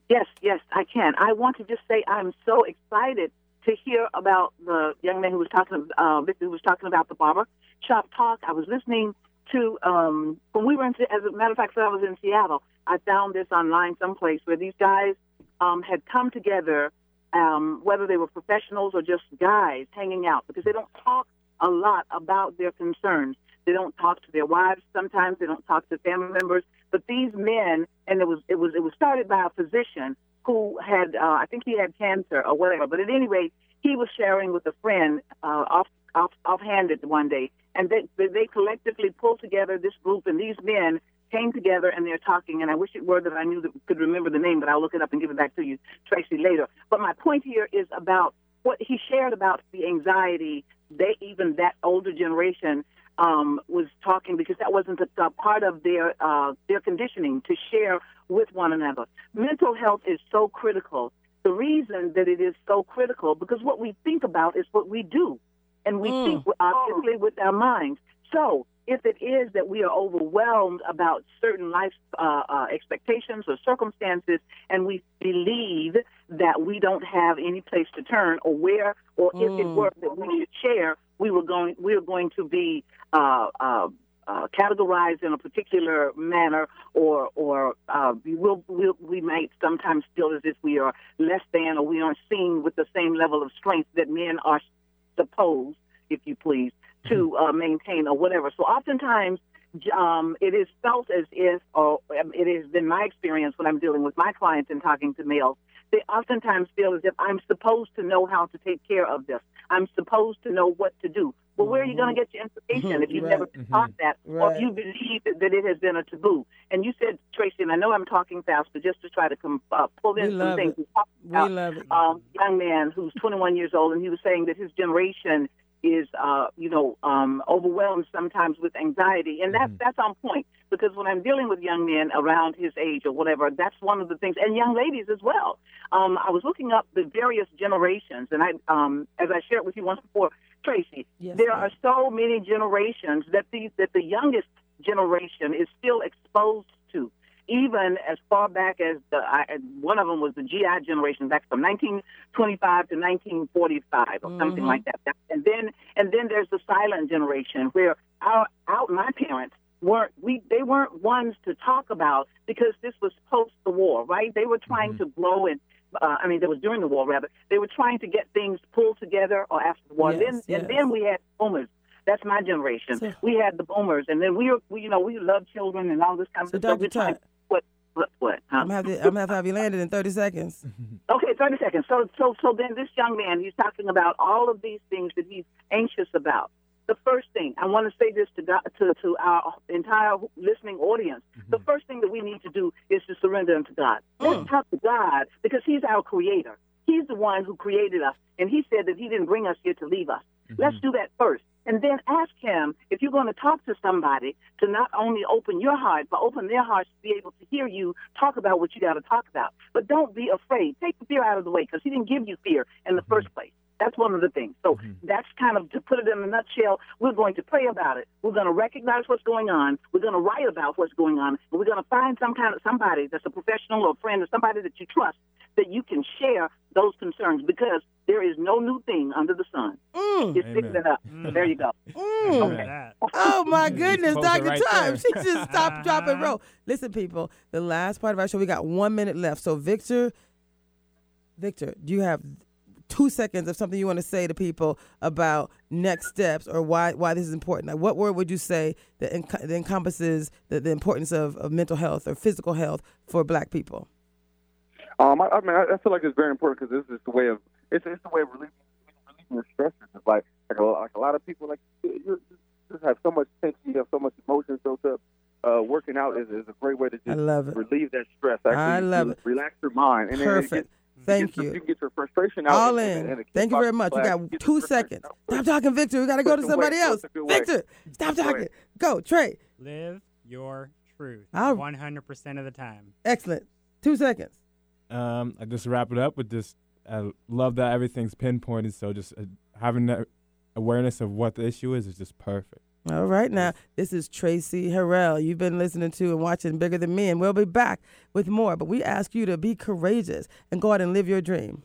Yes, yes, I can. I want to just say I'm so excited to hear about the young man who was talking, uh, who was talking about the barber shop talk. I was listening to um, when we were in, as a matter of fact, when I was in Seattle, I found this online someplace where these guys um, had come together, um, whether they were professionals or just guys hanging out, because they don't talk a lot about their concerns. They don't talk to their wives. Sometimes they don't talk to family members. But these men, and it was it was it was started by a physician who had uh, I think he had cancer or whatever. But at any rate, he was sharing with a friend uh, off off offhanded one day, and they they they collectively pulled together this group, and these men came together and they're talking. And I wish it were that I knew that could remember the name, but I'll look it up and give it back to you, Traci, later. But my point here is about what he shared about the anxiety. They even that older generation um, was talking because that wasn't a, a part of their uh, their conditioning to share with one another. Mental health is so critical. The reason that it is so critical because what we think about is what we do, and we Mm. think obviously with our minds. So if it is that we are overwhelmed about certain life uh, uh, expectations or circumstances, and we believe that we don't have any place to turn or where, or if it Mm. were that we should share, we were going we are going to be uh, uh, uh, categorized in a particular manner, or or uh, we will we'll, we might sometimes feel as if we are less than, or we aren't seen with the same level of strength that men are supposed, if you please, to uh, maintain or whatever. So oftentimes. Um, it is felt as if, or um, it has been my experience when I'm dealing with my clients and talking to males, they oftentimes feel as if I'm supposed to know how to take care of this. I'm supposed to know what to do. Well, where are you going to get your information if you've Right. never been taught that, or if you believe that, it has been a taboo? And you said, Traci, and I know I'm talking fast, but just to try to com- uh, pull in We some things. it. we talked We love it. um, young man who's 21 years old, and he was saying that his generation is, uh, you know, um, overwhelmed sometimes with anxiety, and that's that's on point. Because when I'm dealing with young men around his age or whatever, that's one of the things, and young ladies as well. Um, I was looking up the various generations, and I, um, as I shared with you once before, Traci, Yes, there ma'am. are so many generations that the that the youngest generation is still exposed to even as far back as the I, one of them was the GI generation, back from 1925 to 1945 or something Mhm. like that. And then and then there's the silent generation where our out my parents weren't we they weren't ones to talk about because this was post the war, right? They were trying to grow and uh, I mean, that was during the war, rather. They were trying to get things pulled together or after the war. Yes, then, yes. and then we had boomers. That's my generation. So- we had the boomers, and then we were, we, you know, we loved children and all this kind of So, stuff. Dr. Tart, What, what, what? Huh? I'm gonna have to I'm gonna have to have you landed in 30 seconds. <laughs> Okay, 30 seconds. So, so, so then this young man, he's talking about all of these things that he's anxious about. The first thing, I want to say this to, God, to, to our entire listening audience. Mm-hmm. The first thing that we need to do is to surrender unto God. Mm. Let's talk to God because he's our creator. He's the one who created us, and he said that he didn't bring us here to leave us. Mm-hmm. Let's do that first. And then ask him if you're going to talk to somebody to not only open your heart, but open their hearts to be able to hear you talk about what you got to talk about. But don't be afraid. Take the fear out of the way because he didn't give you fear in the mm-hmm. first place. That's one of the things. So mm-hmm. that's kind of to put it in a nutshell. We're going to pray about it. We're going to recognize what's going on. We're going to write about what's going on, and we're going to find some kind of somebody that's a professional or a friend or somebody that you trust that you can share those concerns because there is no new thing under the sun. Mm. Just fix Amen. it up. Mm. There you go. Mm. Look at that. Oh my goodness, Dr. right Time. there. She just stopped, drop, and Uh-huh. roll. <laughs> Listen, people, the last part of our show, we got one minute left. So, Victor, Victor, do you have two seconds of something you want to say to people about next steps or why why this is important? Like, what word would you say that, enc- that encompasses the, the importance of, of mental health or physical health for Black people? Um, I, I mean, I, I feel like it's very important because this is the way of it's it's the way of relieving, relieving your stresses. It's like like a, like a lot of people like you, you just have so much tension, you have so much emotion built up. Uh, working out is, is a great way to I just love it. relieve that stress. Actually, I love it. Relax your mind. And then it Perfect. gets- Thank get your- you. You can get your frustration out. All in. and- and Thank you very much. the We got two seconds. out. Stop talking, Victor. We got to go to somebody push else. a way. Victor, stop Push away. talking. Go, Trey. Live your truth. I'll- 100% of the time. Excellent. Two seconds. Um, I just wrap it up with just I love that everything's pinpointed. So just uh, having that awareness of what the issue is is just perfect. All right, now this is Traci Harrell. You've been listening to and watching Bigger Than Me, and we'll be back with more. But we ask you to be courageous and go out and live your dream.